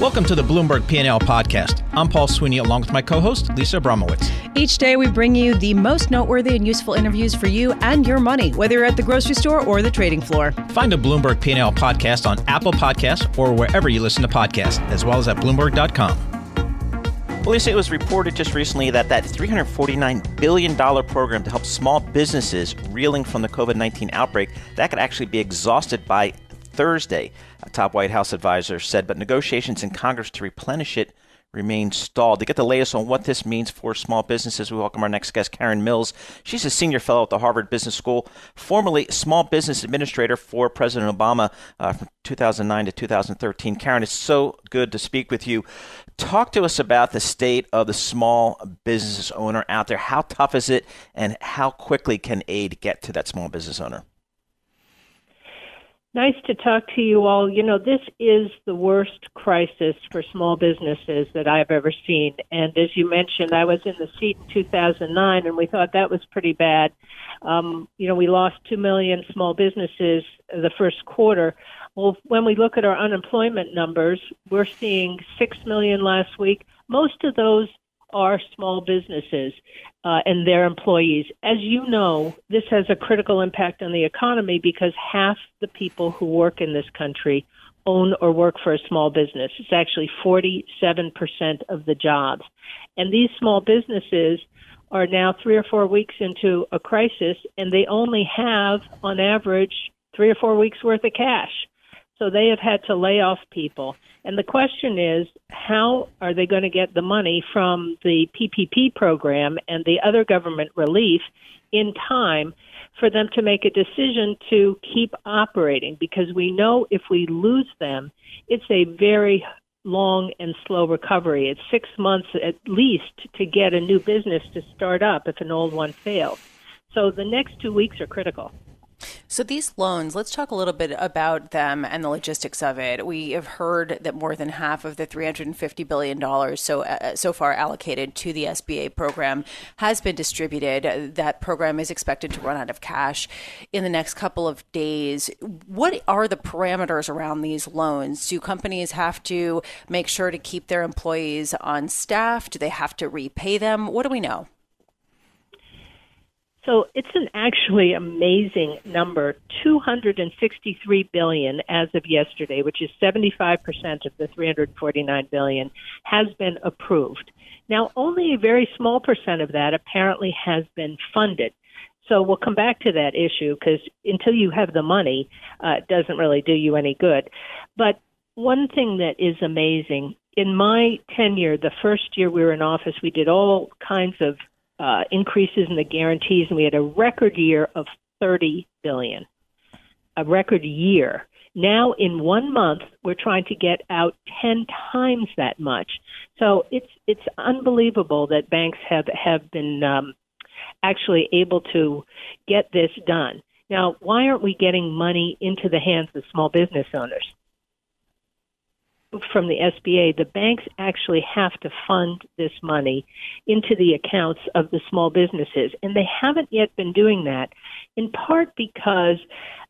Welcome to the Bloomberg P&L podcast. I'm Paul Sweeney along with my co-host Lisa Abramowitz. Each day we bring you the most noteworthy and useful interviews for you and your money, whether you're at the grocery store or the trading floor. Find a Bloomberg P&L podcast on Apple Podcasts or wherever you listen to podcasts, as well as at bloomberg.com. Well, Lisa, it was reported just recently that that $349 billion program to help small businesses reeling from the COVID-19 outbreak, that could actually be exhausted by Thursday, a top White House advisor said, but negotiations in Congress to replenish it remain stalled. To get the latest on what this means for small businesses, we welcome our next guest, Karen Mills. She's a senior fellow at the Harvard Business School, formerly small business administrator for President Obama uh, from 2009 to 2013. Karen, it's so good to speak with you. Talk to us about the state of the small business owner out there. How tough is it, and how quickly can aid get to that small business owner? Nice to talk to you all. You know, this is the worst crisis for small businesses that I've ever seen. And as you mentioned, I was in the seat in 2009, and we thought that was pretty bad. Um, you know, we lost 2 million small businesses the first quarter. Well, when we look at our unemployment numbers, we're seeing 6 million last week. Most of those are small businesses uh, and their employees. As you know, this has a critical impact on the economy because half the people who work in this country own or work for a small business. It's actually 47% of the jobs. And these small businesses are now three or four weeks into a crisis, and they only have, on average, three or four weeks worth of cash. So they have had to lay off people. And the question is, how are they going to get the money from the PPP program and the other government relief in time for them to make a decision to keep operating? Because we know if we lose them, it's a very long and slow recovery. It's six months at least to get a new business to start up if an old one fails. So the next two weeks are critical. So these loans, let's talk a little bit about them and the logistics of it. We have heard that more than half of the 350 billion dollars so uh, so far allocated to the SBA program has been distributed. That program is expected to run out of cash in the next couple of days. What are the parameters around these loans? Do companies have to make sure to keep their employees on staff? Do they have to repay them? What do we know? So it's an actually amazing number, 263 billion as of yesterday, which is 75% of the 349 billion has been approved. Now, only a very small percent of that apparently has been funded. So we'll come back to that issue because until you have the money, uh, it doesn't really do you any good. But one thing that is amazing in my tenure, the first year we were in office, we did all kinds of uh, increases in the guarantees, and we had a record year of 30 billion. A record year. Now, in one month, we're trying to get out 10 times that much. So it's it's unbelievable that banks have have been um, actually able to get this done. Now, why aren't we getting money into the hands of small business owners? From the SBA, the banks actually have to fund this money into the accounts of the small businesses. And they haven't yet been doing that, in part because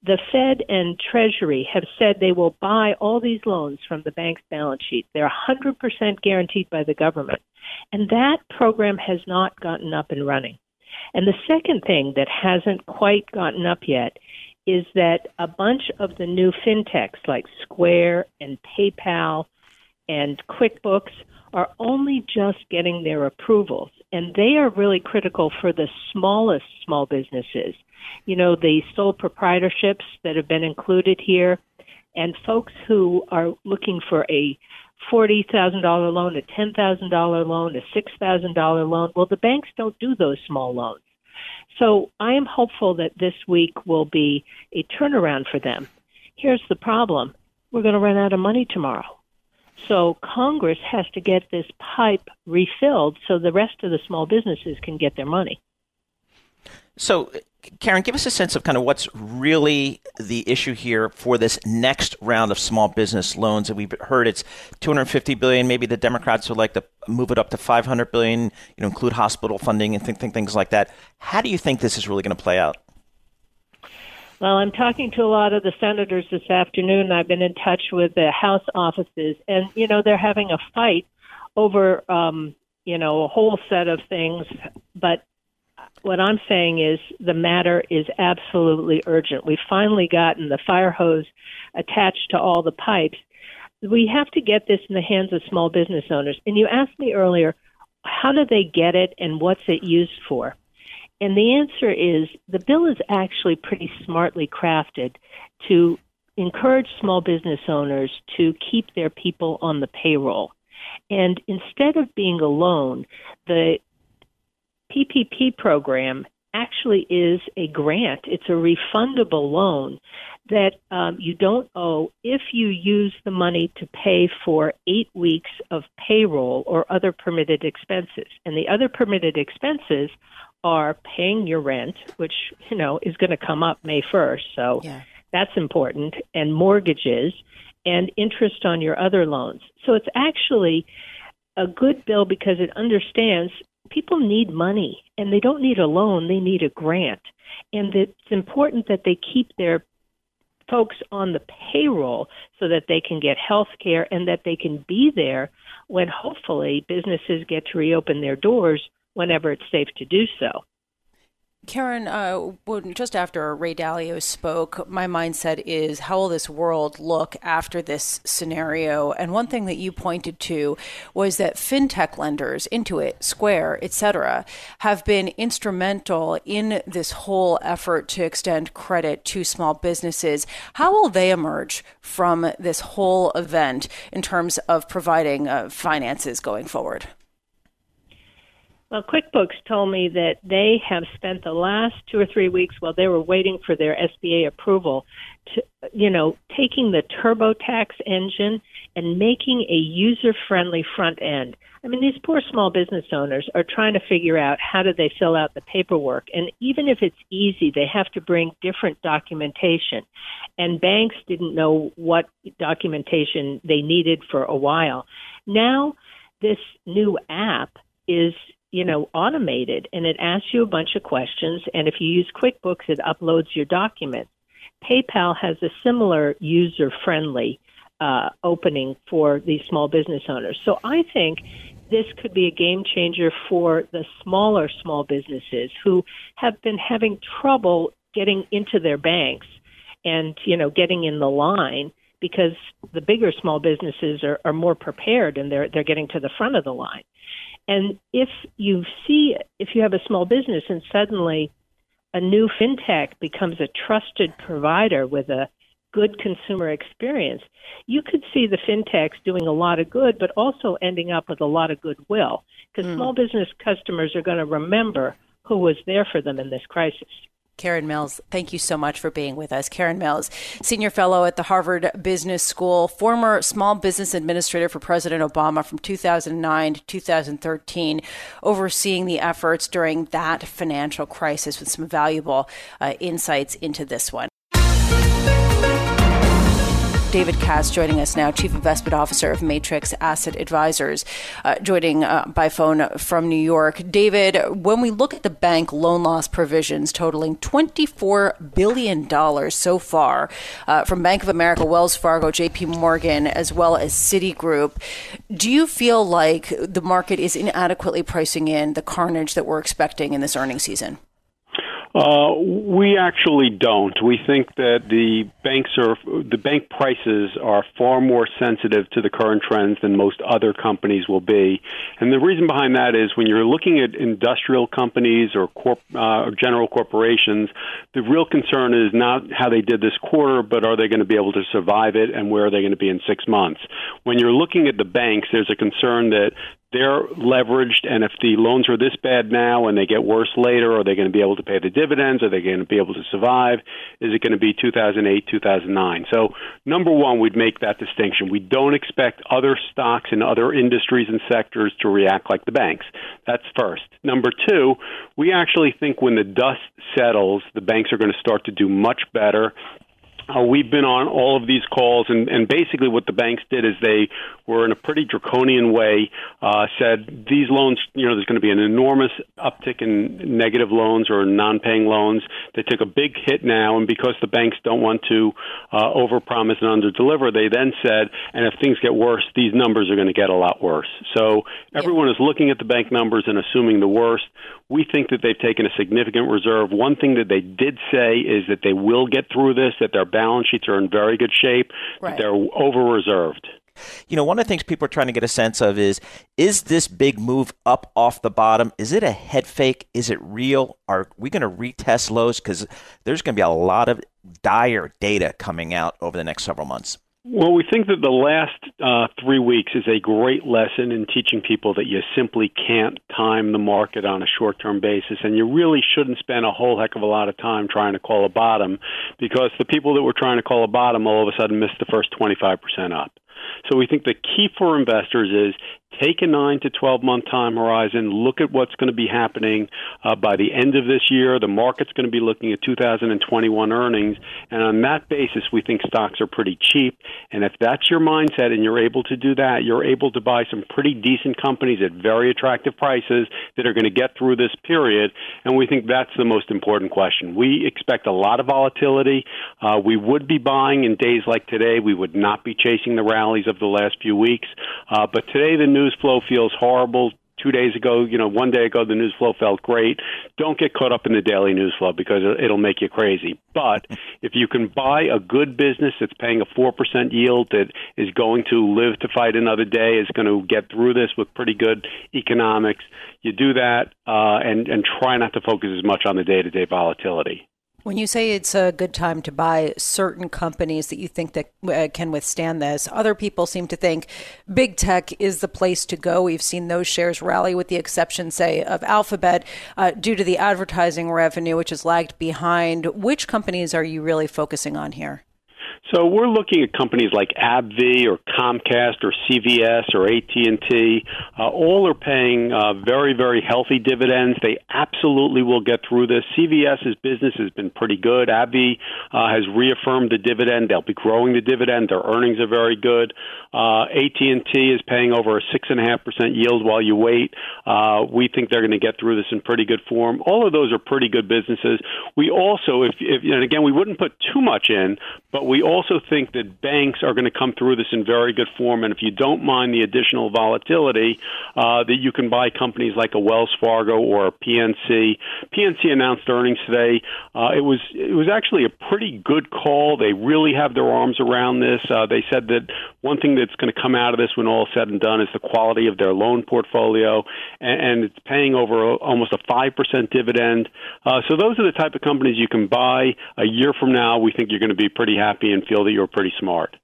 the Fed and Treasury have said they will buy all these loans from the bank's balance sheet. They're 100% guaranteed by the government. And that program has not gotten up and running. And the second thing that hasn't quite gotten up yet is that a bunch of the new fintechs like Square and PayPal and QuickBooks are only just getting their approvals. And they are really critical for the smallest small businesses. You know, the sole proprietorships that have been included here, and folks who are looking for a $40,000 loan, a $10,000 loan, a $6,000 loan. Well, the banks don't do those small loans. So I am hopeful that this week will be a turnaround for them. Here's the problem we're going to run out of money tomorrow. So Congress has to get this pipe refilled so the rest of the small businesses can get their money. So, Karen, give us a sense of kind of what's really the issue here for this next round of small business loans. And we've heard it's 250 billion. Maybe the Democrats would like to move it up to 500 billion. You know, include hospital funding and think, think things like that. How do you think this is really going to play out? Well, I'm talking to a lot of the senators this afternoon. I've been in touch with the House offices, and you know they're having a fight over um, you know a whole set of things. But what I'm saying is the matter is absolutely urgent. We've finally gotten the fire hose attached to all the pipes. We have to get this in the hands of small business owners. And you asked me earlier, how do they get it and what's it used for? And the answer is the bill is actually pretty smartly crafted to encourage small business owners to keep their people on the payroll. And instead of being a loan, the PPP program actually is a grant. It's a refundable loan that um, you don't owe if you use the money to pay for eight weeks of payroll or other permitted expenses. And the other permitted expenses are paying your rent, which you know is going to come up May first, so yeah. that's important, and mortgages and interest on your other loans. So it's actually a good bill because it understands people need money and they don't need a loan, they need a grant. And it's important that they keep their folks on the payroll so that they can get health care and that they can be there when hopefully businesses get to reopen their doors whenever it's safe to do so. Karen, uh, when, just after Ray Dalio spoke, my mindset is how will this world look after this scenario? And one thing that you pointed to was that fintech lenders, Intuit, Square, etc., have been instrumental in this whole effort to extend credit to small businesses. How will they emerge from this whole event in terms of providing uh, finances going forward? Well, QuickBooks told me that they have spent the last two or three weeks while they were waiting for their SBA approval to, you know, taking the TurboTax engine and making a user friendly front end. I mean, these poor small business owners are trying to figure out how do they fill out the paperwork. And even if it's easy, they have to bring different documentation. And banks didn't know what documentation they needed for a while. Now, this new app is you know, automated and it asks you a bunch of questions. And if you use QuickBooks, it uploads your documents. PayPal has a similar user friendly uh, opening for these small business owners. So I think this could be a game changer for the smaller small businesses who have been having trouble getting into their banks and, you know, getting in the line because the bigger small businesses are, are more prepared and they're they're getting to the front of the line. And if you see, if you have a small business and suddenly a new fintech becomes a trusted provider with a good consumer experience, you could see the fintechs doing a lot of good, but also ending up with a lot of goodwill because mm. small business customers are going to remember who was there for them in this crisis. Karen Mills, thank you so much for being with us. Karen Mills, Senior Fellow at the Harvard Business School, former Small Business Administrator for President Obama from 2009 to 2013, overseeing the efforts during that financial crisis with some valuable uh, insights into this one. David Katz joining us now, Chief Investment Officer of Matrix Asset Advisors, uh, joining uh, by phone from New York. David, when we look at the bank loan loss provisions totaling $24 billion so far uh, from Bank of America, Wells Fargo, JP Morgan, as well as Citigroup, do you feel like the market is inadequately pricing in the carnage that we're expecting in this earnings season? Uh, we actually don't. We think that the banks are the bank prices are far more sensitive to the current trends than most other companies will be, and the reason behind that is when you're looking at industrial companies or corp, uh, or general corporations, the real concern is not how they did this quarter, but are they going to be able to survive it, and where are they going to be in six months? When you're looking at the banks, there's a concern that they're leveraged, and if the loans are this bad now and they get worse later, are they going to be able to pay the dividends? Are they going to be able to survive? Is it going to be 2008, 2009? So, number one, we'd make that distinction. We don't expect other stocks in other industries and sectors to react like the banks. That's first. Number two, we actually think when the dust settles, the banks are going to start to do much better uh, we've been on all of these calls, and, and basically what the banks did is they were in a pretty draconian way uh, said these loans, you know, there's going to be an enormous uptick in negative loans or non-paying loans. They took a big hit now, and because the banks don't want to uh, overpromise and underdeliver, they then said, and if things get worse, these numbers are going to get a lot worse. So everyone is looking at the bank numbers and assuming the worst. We think that they've taken a significant reserve. One thing that they did say is that they will get through this, that their balance sheets are in very good shape, right. they're over reserved. You know, one of the things people are trying to get a sense of is is this big move up off the bottom? Is it a head fake? Is it real? Are we going to retest lows? Because there's going to be a lot of dire data coming out over the next several months. Well, we think that the last uh, three weeks is a great lesson in teaching people that you simply can't time the market on a short term basis, and you really shouldn't spend a whole heck of a lot of time trying to call a bottom because the people that were trying to call a bottom all of a sudden missed the first 25% up. So we think the key for investors is take a nine to 12 month time horizon, look at what's going to be happening uh, by the end of this year. The market's going to be looking at 2021 earnings. And on that basis, we think stocks are pretty cheap. And if that's your mindset and you're able to do that, you're able to buy some pretty decent companies at very attractive prices that are going to get through this period. And we think that's the most important question. We expect a lot of volatility. Uh, we would be buying in days like today. We would not be chasing the rallies of the last few weeks. Uh, but today, the news flow feels horrible two days ago, you know, one day ago, the news flow felt great. Don't get caught up in the daily news flow because it'll make you crazy. But if you can buy a good business that's paying a 4% yield that is going to live to fight another day, is going to get through this with pretty good economics, you do that uh, and, and try not to focus as much on the day to day volatility. When you say it's a good time to buy certain companies that you think that uh, can withstand this, other people seem to think big tech is the place to go. We've seen those shares rally, with the exception, say, of Alphabet, uh, due to the advertising revenue, which has lagged behind. Which companies are you really focusing on here? So we're looking at companies like AbbVie or Comcast or CVS or AT&T. Uh, all are paying uh, very, very healthy dividends. They absolutely will get through this. CVS's business has been pretty good. AbbVie uh, has reaffirmed the dividend. They'll be growing the dividend. Their earnings are very good. Uh, AT&T is paying over a six and a half percent yield while you wait. Uh, we think they're going to get through this in pretty good form. All of those are pretty good businesses. We also, if, if and again, we wouldn't put too much in, but we also think that banks are going to come through this in very good form. And if you don't mind the additional volatility, uh, that you can buy companies like a Wells Fargo or a PNC. PNC announced earnings today. Uh, it was it was actually a pretty good call. They really have their arms around this. Uh, they said that one thing that's going to come out of this when all is said and done is the quality of their loan portfolio, and, and it's paying over a, almost a five percent dividend. Uh, so those are the type of companies you can buy. A year from now, we think you're going to be pretty happy and feel that you're pretty smart.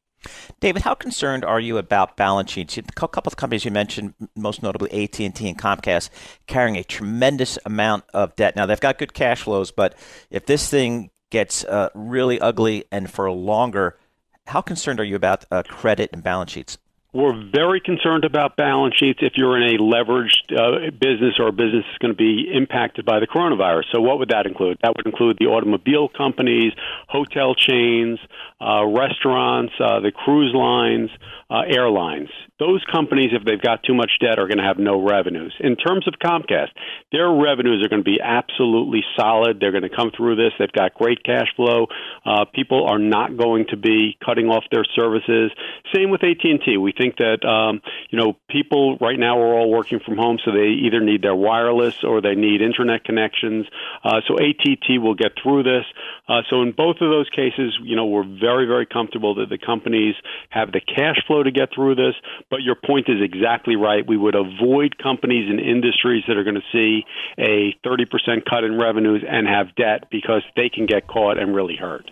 David, how concerned are you about balance sheets? A couple of companies you mentioned, most notably AT and T and Comcast, carrying a tremendous amount of debt. Now they've got good cash flows, but if this thing gets uh, really ugly and for longer, how concerned are you about uh, credit and balance sheets? We're very concerned about balance sheets if you're in a leveraged uh, business or a business that's going to be impacted by the coronavirus. So, what would that include? That would include the automobile companies, hotel chains, uh, restaurants, uh, the cruise lines, uh, airlines. Those companies, if they've got too much debt, are going to have no revenues. In terms of Comcast, their revenues are going to be absolutely solid. They're going to come through this. They've got great cash flow. Uh, people are not going to be cutting off their services. Same with AT and T. We think that um, you know people right now are all working from home, so they either need their wireless or they need internet connections. Uh, so ATT will get through this. Uh, so in both of those cases, you know, we're very very very comfortable that the companies have the cash flow to get through this. But your point is exactly right. We would avoid companies and industries that are going to see a 30% cut in revenues and have debt because they can get caught and really hurt.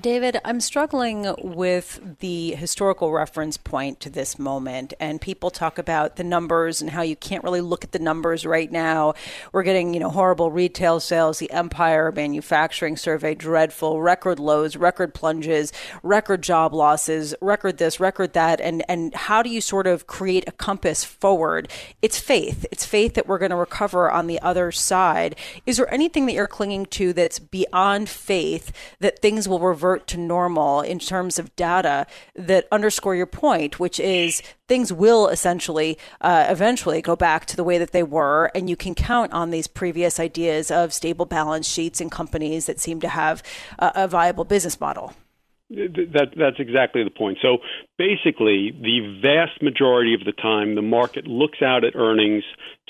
David, I'm struggling with the historical reference point to this moment. And people talk about the numbers and how you can't really look at the numbers right now. We're getting, you know, horrible retail sales, the Empire Manufacturing Survey, dreadful, record lows, record plunges, record job losses, record this, record that. And, and how do you sort of create a compass forward? It's faith. It's faith that we're going to recover on the other side. Is there anything that you're clinging to that's beyond faith that things will reverse? Revert to normal in terms of data that underscore your point, which is things will essentially uh, eventually go back to the way that they were, and you can count on these previous ideas of stable balance sheets and companies that seem to have a, a viable business model. That that's exactly the point. So basically, the vast majority of the time, the market looks out at earnings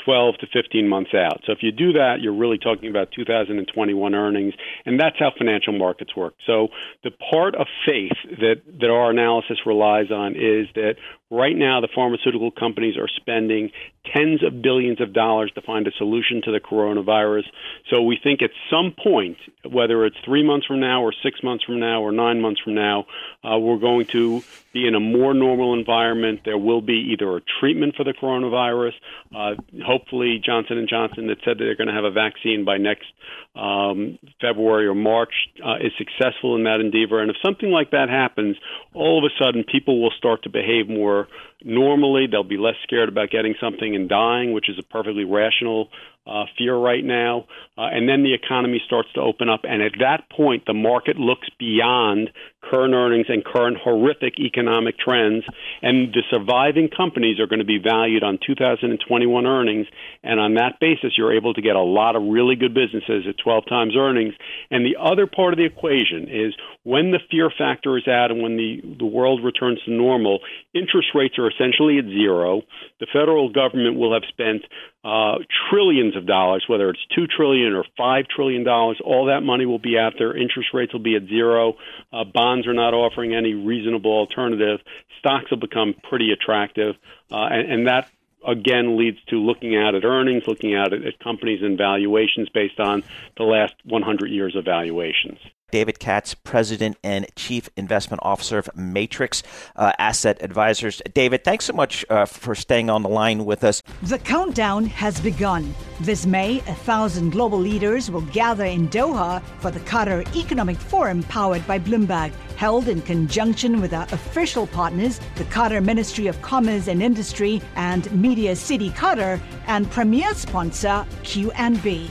12 to 15 months out. So if you do that, you're really talking about 2021 earnings, and that's how financial markets work. So the part of faith that that our analysis relies on is that right now the pharmaceutical companies are spending tens of billions of dollars to find a solution to the coronavirus. So we think at some point, whether it's three months from now or six months from now or nine months from now, uh, we're going to be in a more normal environment. There will be either a treatment for the coronavirus. Uh, hopefully, Johnson and Johnson that said that they're going to have a vaccine by next um, February or March uh, is successful in that endeavor. And if something like that happens, all of a sudden people will start to behave more for normally. They'll be less scared about getting something and dying, which is a perfectly rational uh, fear right now. Uh, and then the economy starts to open up. And at that point, the market looks beyond current earnings and current horrific economic trends. And the surviving companies are going to be valued on 2021 earnings. And on that basis, you're able to get a lot of really good businesses at 12 times earnings. And the other part of the equation is when the fear factor is out and when the, the world returns to normal, interest rates essentially at zero. The federal government will have spent uh, trillions of dollars, whether it's two trillion or five trillion dollars. All that money will be out there. Interest rates will be at zero. Uh, bonds are not offering any reasonable alternative. Stocks will become pretty attractive, uh, and, and that again leads to looking at at earnings, looking at it at companies and valuations based on the last 100 years of valuations. David Katz, President and Chief Investment Officer of Matrix uh, Asset Advisors. David, thanks so much uh, for staying on the line with us. The countdown has begun. This May, a thousand global leaders will gather in Doha for the Qatar Economic Forum powered by Bloomberg, held in conjunction with our official partners, the Qatar Ministry of Commerce and Industry and Media City Qatar, and premier sponsor QNB.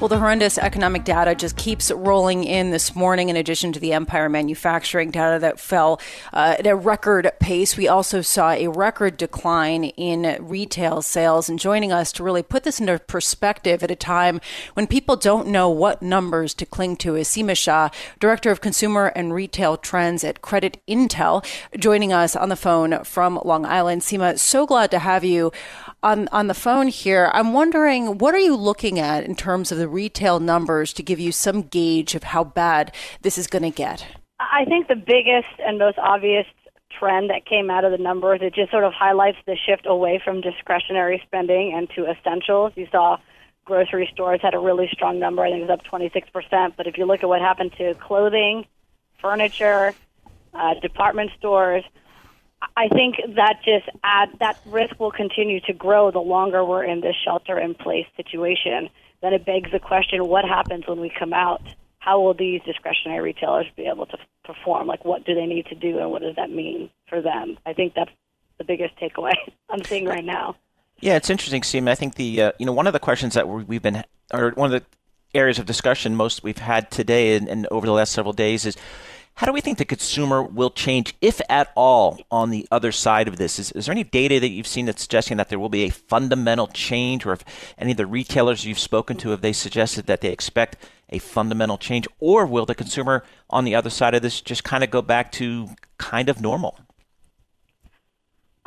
Well, the horrendous economic data just keeps rolling in this morning, in addition to the Empire manufacturing data that fell uh, at a record pace. We also saw a record decline in retail sales. And joining us to really put this into perspective at a time when people don't know what numbers to cling to is Seema Shah, Director of Consumer and Retail Trends at Creditntell, joining us on the phone from Long Island. Seema, so glad to have you on, on the phone here. I'm wondering, what are you looking at in terms of the retail numbers to give you some gauge of how bad this is going to get? I think the biggest and most obvious trend that came out of the numbers, it just sort of highlights the shift away from discretionary spending and to essentials. You saw grocery stores had a really strong number. I think it was up 26%. But if you look at what happened to clothing, furniture, uh, department stores, I think that just add that risk will continue to grow the longer we're in this shelter in place situation then it begs the question what happens when we come out? How will these discretionary retailers be able to perform? Like, what do they need to do, and what does that mean for them? I think that's the biggest takeaway I'm seeing right now. Yeah, it's interesting, Seema. I think the uh, you know one of the questions that we've been or one of the areas of discussion most we've had today and, and over the last several days is how do we think the consumer will change, if at all, on the other side of this? Is, is, there any data that you've seen that's suggesting that there will be a fundamental change, or if any of the retailers you've spoken to have they suggested that they expect a fundamental change, or will the consumer on the other side of this just kind of go back to kind of normal?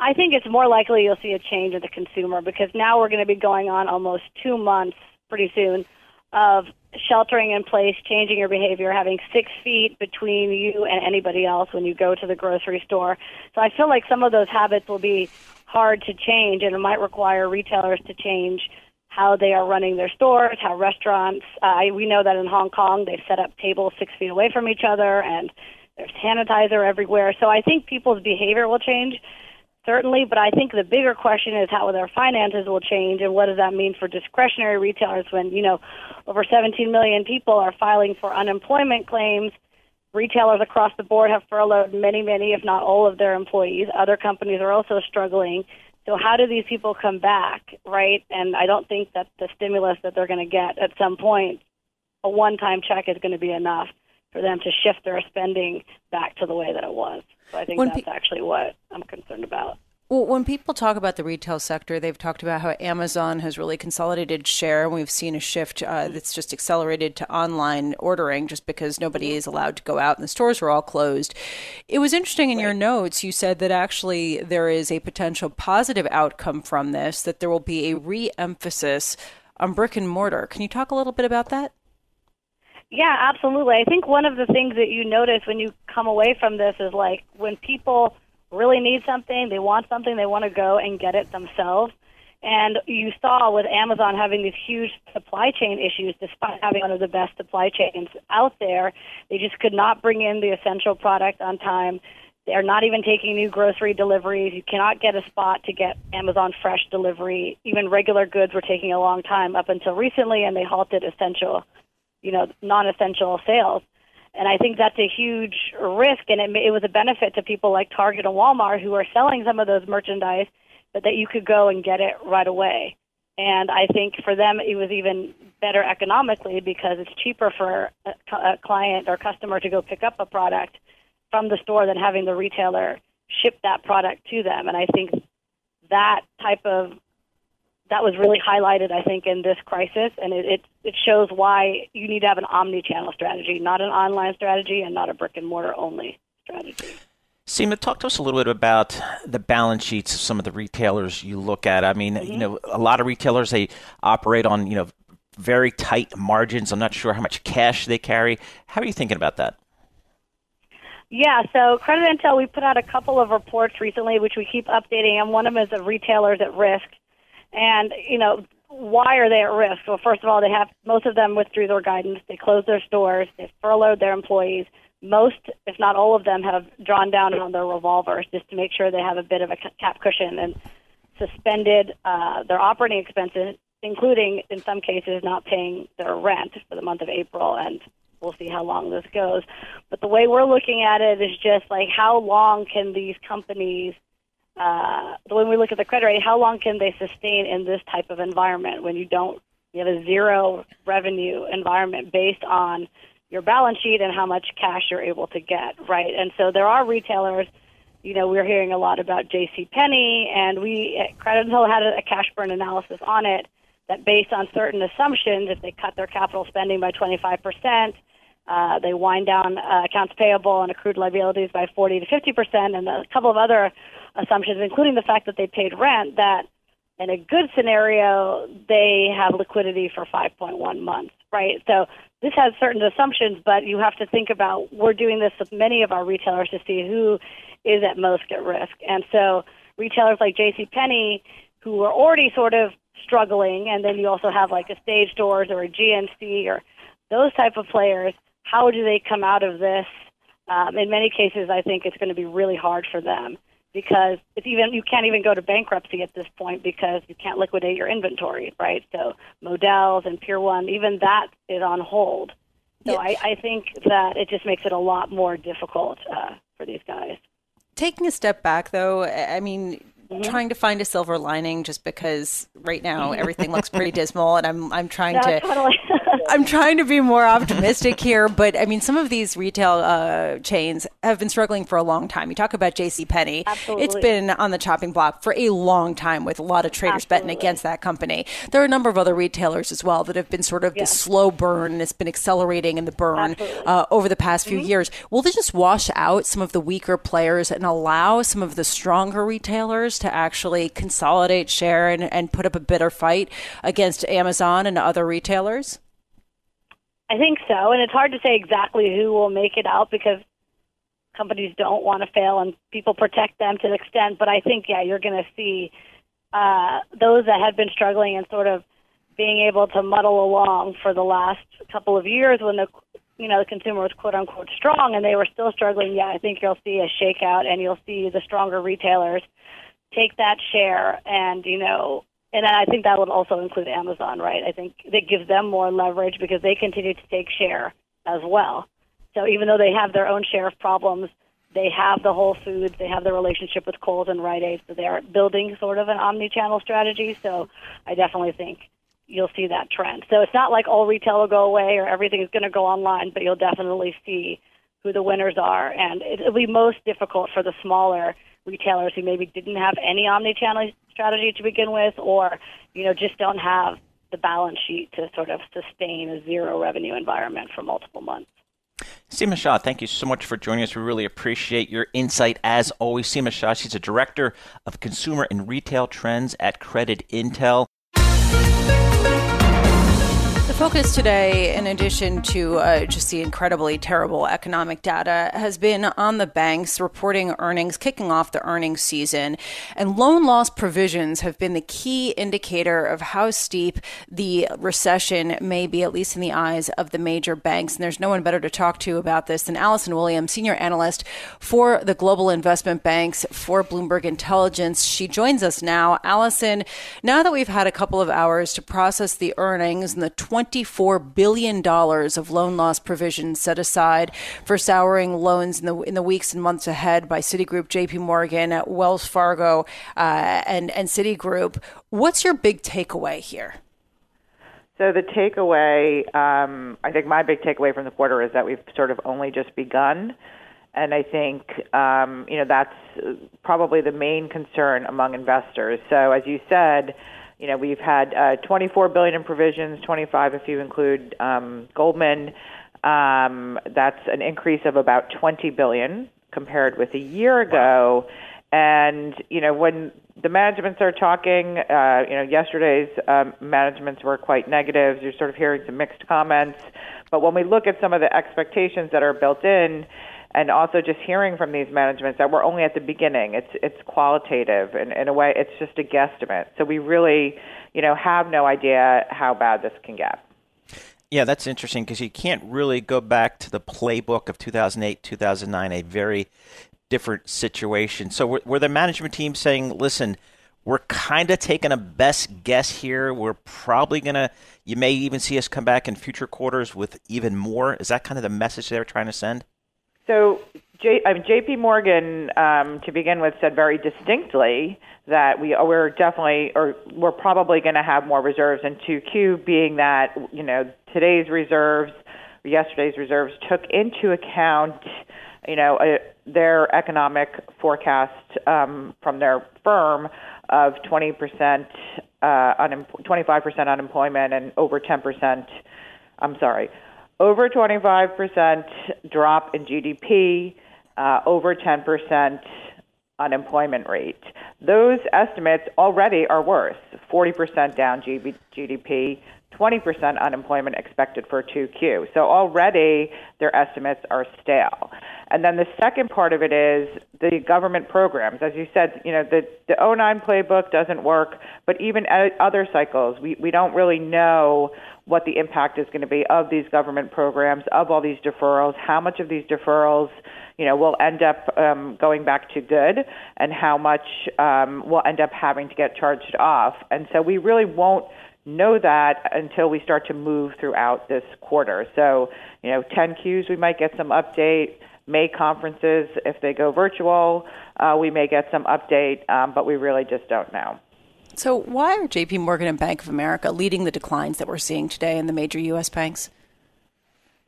I think it's more likely you'll see a change in the consumer because now we're going to be going on almost two months pretty soon of sheltering in place, changing your behavior, having six feet between you and anybody else when you go to the grocery store. So I feel like some of those habits will be hard to change, and it might require retailers to change how they are running their stores, how restaurants. Uh, we know that in Hong Kong they've set up tables six feet away from each other, and there's sanitizer everywhere. So I think people's behavior will change certainly, but I think the bigger question is how their finances will change and what does that mean for discretionary retailers when, you know, over 17 million people are filing for unemployment claims. Retailers across the board have furloughed many, many, if not all of their employees. Other companies are also struggling. So how do these people come back, right? And I don't think that the stimulus that they're going to get at some point, a one-time check is going to be enough for them to shift their spending back to the way that it was. So I think when that's pe- actually what I'm concerned about. Well, when people talk about the retail sector, they've talked about how Amazon has really consolidated share, and we've seen a shift uh, that's just accelerated to online ordering just because nobody is allowed to go out and the stores were all closed. It was interesting in your notes, you said that actually there is a potential positive outcome from this, that there will be a re emphasis on brick and mortar. Can you talk a little bit about that? Yeah, absolutely. I think one of the things that you notice when you come away from this is like when people really need something, they want something, they want to go and get it themselves. And you saw with Amazon having these huge supply chain issues, despite having one of the best supply chains out there, they just could not bring in the essential product on time. They're not even taking new grocery deliveries. You cannot get a spot to get Amazon Fresh delivery. Even regular goods were taking a long time up until recently, and they halted essential you know, non-essential sales. And I think that's a huge risk, and it, it was a benefit to people like Target and Walmart who are selling some of those merchandise, but that you could go and get it right away. And I think for them, it was even better economically because it's cheaper for a, a client or customer to go pick up a product from the store than having the retailer ship that product to them. And I think that type of that was really highlighted, I think, in this crisis, and it, it, it shows why you need to have an omni-channel strategy, not an online strategy, and not a brick and mortar only strategy. Seema, talk to us a little bit about the balance sheets of some of the retailers you look at. I mean, mm-hmm. you know, a lot of retailers they operate on you know very tight margins. I'm not sure how much cash they carry. How are you thinking about that? Yeah, so Creditntell, we put out a couple of reports recently, which we keep updating, and one of them is of retailers at risk. And, you know, why are they at risk? Well, first of all, they have most of them withdrew their guidance. They closed their stores. They furloughed their employees. Most, if not all of them, have drawn down on their revolvers just to make sure they have a bit of a cap cushion and suspended uh, their operating expenses, including in some cases not paying their rent for the month of April. And we'll see how long this goes. But the way we're looking at it is just like how long can these companies uh, when we look at the credit rate, how long can they sustain in this type of environment when you don't you have a zero revenue environment based on your balance sheet and how much cash you're able to get, right? And so there are retailers. You know, we're hearing a lot about J.C. Penney, and we at Creditntell had a cash burn analysis on it that, based on certain assumptions, if they cut their capital spending by 25 percent, uh, they wind down uh, accounts payable and accrued liabilities by 40 to 50 percent, and a couple of other assumptions, including the fact that they paid rent. That in a good scenario, they have liquidity for 5.1 months, right? So this has certain assumptions, but you have to think about we're doing this with many of our retailers to see who is at most at risk, and so retailers like J.C. Penney, who are already sort of struggling, and then you also have like a Stage Stores or a GNC or those type of players how do they come out of this? Um, in many cases, I think it's going to be really hard for them because it's even you can't even go to bankruptcy at this point because you can't liquidate your inventory, right? So Modell's and Pier One, even that is on hold. So I, I think that it just makes it a lot more difficult uh, for these guys. Taking a step back, though, I mean, mm-hmm. trying to find a silver lining just because right now everything looks pretty dismal, and I'm I'm trying to totally. I'm trying to be more optimistic here, but I mean, some of these retail uh, chains have been struggling for a long time. You talk about J.C. Penney; it's been on the chopping block for a long time, with a lot of traders Absolutely. betting against that company. There are a number of other retailers as well that have been sort of the slow burn, and it's been accelerating in the burn uh, over the past few mm-hmm. years. Will they just wash out some of the weaker players and allow some of the stronger retailers to actually consolidate share and, and put up a bitter fight against Amazon and other retailers? I think so, and it's hard to say exactly who will make it out because companies don't want to fail and people protect them to the extent. But I think, yeah, you're going to see uh, those that had been struggling and sort of being able to muddle along for the last couple of years when the you know the consumer was quote unquote strong and they were still struggling. Yeah, I think you'll see a shakeout and you'll see the stronger retailers take that share and you know and I think that would also include Amazon, right? I think that gives them more leverage because they continue to take share as well. So even though they have their own share of problems, they have the Whole Foods, they have the relationship with Kohl's and Rite Aid, so they're building sort of an omni-channel strategy. So I definitely think you'll see that trend. So it's not like all retail will go away or everything is going to go online, but you'll definitely see who the winners are, and it'll be most difficult for the smaller retailers who maybe didn't have any omni-channel strategy to begin with, or you know just don't have the balance sheet to sort of sustain a zero revenue environment for multiple months. Seema Shah, thank you so much for joining us. We really appreciate your insight as always. Seema Shah, she's a director of consumer and retail trends at Creditntell. The focus today, in addition to uh, just the incredibly terrible economic data, has been on the banks reporting earnings, kicking off the earnings season. And loan loss provisions have been the key indicator of how steep the recession may be, at least in the eyes of the major banks. And there's no one better to talk to about this than Alison Williams, senior analyst for the global investment banks for Bloomberg Intelligence. She joins us now. Alison, now that we've had a couple of hours to process the earnings and the $24 billion of loan loss provisions set aside for souring loans in the, in the weeks and months ahead by Citigroup, JP Morgan, Wells Fargo, uh, and, and Citigroup. What's your big takeaway here? So the takeaway, um, I think my big takeaway from the quarter is that we've sort of only just begun, and I think um, you know that's probably the main concern among investors. So as you said, you know, we've had uh, 24 billion in provisions, 25 if you include um, Goldman. Um, that's an increase of about 20 billion compared with a year ago. And you know, when the managements are talking, uh, you know, yesterday's um, managements were quite negative. You're sort of hearing some mixed comments. But when we look at some of the expectations that are built in, and also just hearing from these managements that we're only at the beginning. It's it's qualitative, and in a way, it's just a guesstimate. So we really, you know, have no idea how bad this can get. Yeah, that's interesting because you can't really go back to the playbook of 2008, 2009, a very different situation. So were, were the management team saying, "Listen"? We're kind of taking a best guess here. We're probably going to, you may even see us come back in future quarters with even more. Is that kind of the message they're trying to send? So J, mean, J.P. Morgan, um, to begin with, said very distinctly that we we're definitely or we're probably going to have more reserves in 2Q, being that you know today's reserves, yesterday's reserves took into account you know a, their economic forecast um, from their firm of 20 percent, uh, 25 percent unemployment and over 10 percent. I'm sorry, over 25% drop in GDP, uh, over 10% unemployment rate. Those estimates already are worse 40% down GDP, 20% unemployment expected for 2Q. So already their estimates are stale. And then the second part of it is the government programs. As you said, you know, the, the 09 playbook doesn't work, but even at other cycles, we, we don't really know what the impact is going to be of these government programs, of all these deferrals, how much of these deferrals, you know, will end up um, going back to good, and how much um, will end up having to get charged off. And so we really won't know that until we start to move throughout this quarter. So, you know, 10 Qs, we might get some update. May conferences, if they go virtual, uh, we may get some update, um, but we really just don't know. So, why are JP Morgan and Bank of America leading the declines that we're seeing today in the major U.S. banks?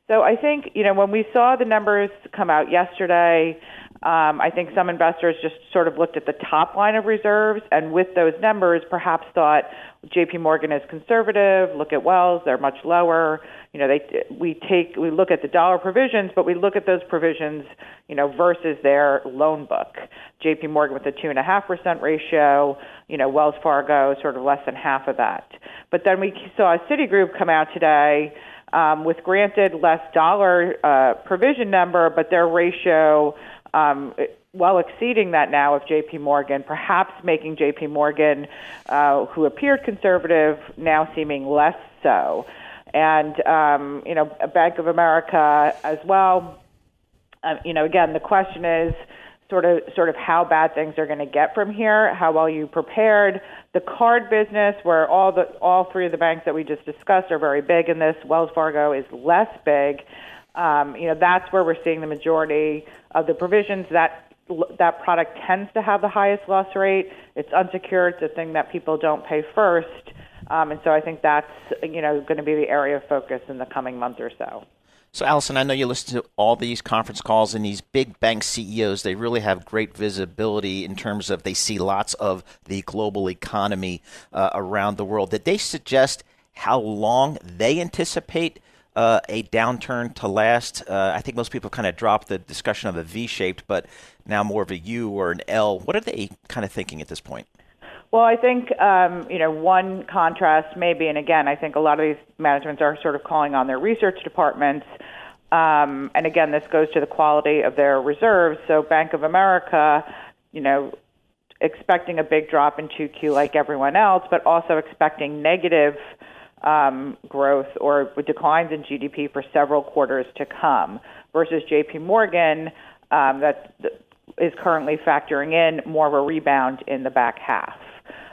So, I think, you know, when we saw the numbers come out yesterday, um, I think some investors just sort of looked at the top line of reserves and with those numbers perhaps thought JP Morgan is conservative, look at Wells, they're much lower. You know, they we take we look at the dollar provisions, but we look at those provisions, you know, versus their loan book. JP Morgan with a two and a half percent ratio, you know, Wells Fargo sort of less than half of that. But then we saw Citigroup come out today um, with granted less dollar uh, provision number, but their ratio um, well exceeding that now of JP Morgan, perhaps making JP Morgan, uh, who appeared conservative, now seeming less so. And, um, you know, Bank of America as well. Uh, you know, again, the question is, sort of sort of how bad things are going to get from here, how well you prepared. The card business, where all the all three of the banks that we just discussed are very big in this. Wells Fargo is less big. Um, you know, that's where we're seeing the majority of the provisions. That that product tends to have the highest loss rate. It's unsecured. It's a thing that people don't pay first. Um, and so I think that's you know going to be the area of focus in the coming month or so. So, Alison, I know you listen to all these conference calls, and these big bank CEOs, they really have great visibility in terms of they see lots of the global economy uh, around the world. Did they suggest how long they anticipate uh, a downturn to last? Uh, I think most people kind of dropped the discussion of a V shaped, but now more of a U or an L. What are they kind of thinking at this point? Well, I think um, you know one contrast maybe, and again, I think a lot of these managements are sort of calling on their research departments. Um, and again, this goes to the quality of their reserves. So, Bank of America, you know, expecting a big drop in 2Q like everyone else, but also expecting negative um, growth or declines in GDP for several quarters to come, versus JP Morgan, um, that is currently factoring in more of a rebound in the back half.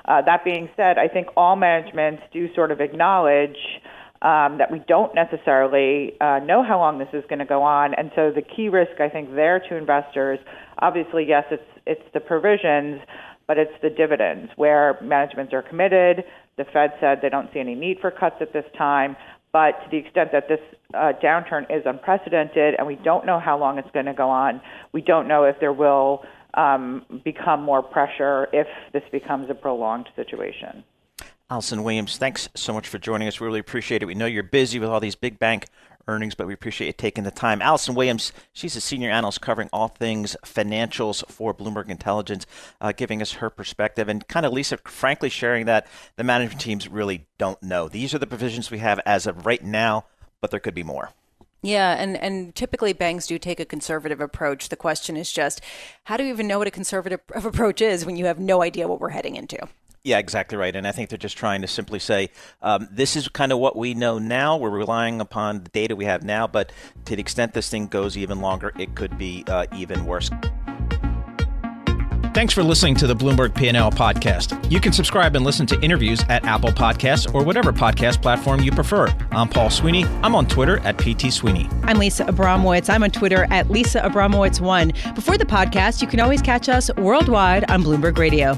Uh, that being said, I think all managements do sort of acknowledge um, that we don't necessarily uh, know how long this is going to go on, and so the key risk I think there to investors, obviously, yes, it's it's the provisions, but it's the dividends where managements are committed. The Fed said they don't see any need for cuts at this time, but to the extent that this uh, downturn is unprecedented and we don't know how long it's going to go on, we don't know if there will um, become more pressure if this becomes a prolonged situation. Alison Williams, thanks so much for joining us. We really appreciate it. We know you're busy with all these big bank earnings, but we appreciate you taking the time. Alison Williams, she's a senior analyst covering all things financials for Bloomberg Intelligence, uh, giving us her perspective. And kind of Lisa, frankly, sharing that the management teams really don't know. These are the provisions we have as of right now, but there could be more. Yeah, and, and typically banks do take a conservative approach. The question is just how do you even know what a conservative approach is when you have no idea what we're heading into? Yeah, exactly right. And I think they're just trying to simply say, um, this is kind of what we know now. We're relying upon the data we have now, but to the extent this thing goes even longer, it could be uh, even worse. Thanks for listening to the Bloomberg P&L podcast. You can subscribe and listen to interviews at Apple Podcasts or whatever podcast platform you prefer. I'm Paul Sweeney. I'm on Twitter at PT Sweeney. I'm Lisa Abramowicz. I'm on Twitter at Lisa Abramowicz1. Before the podcast, you can always catch us worldwide on Bloomberg Radio.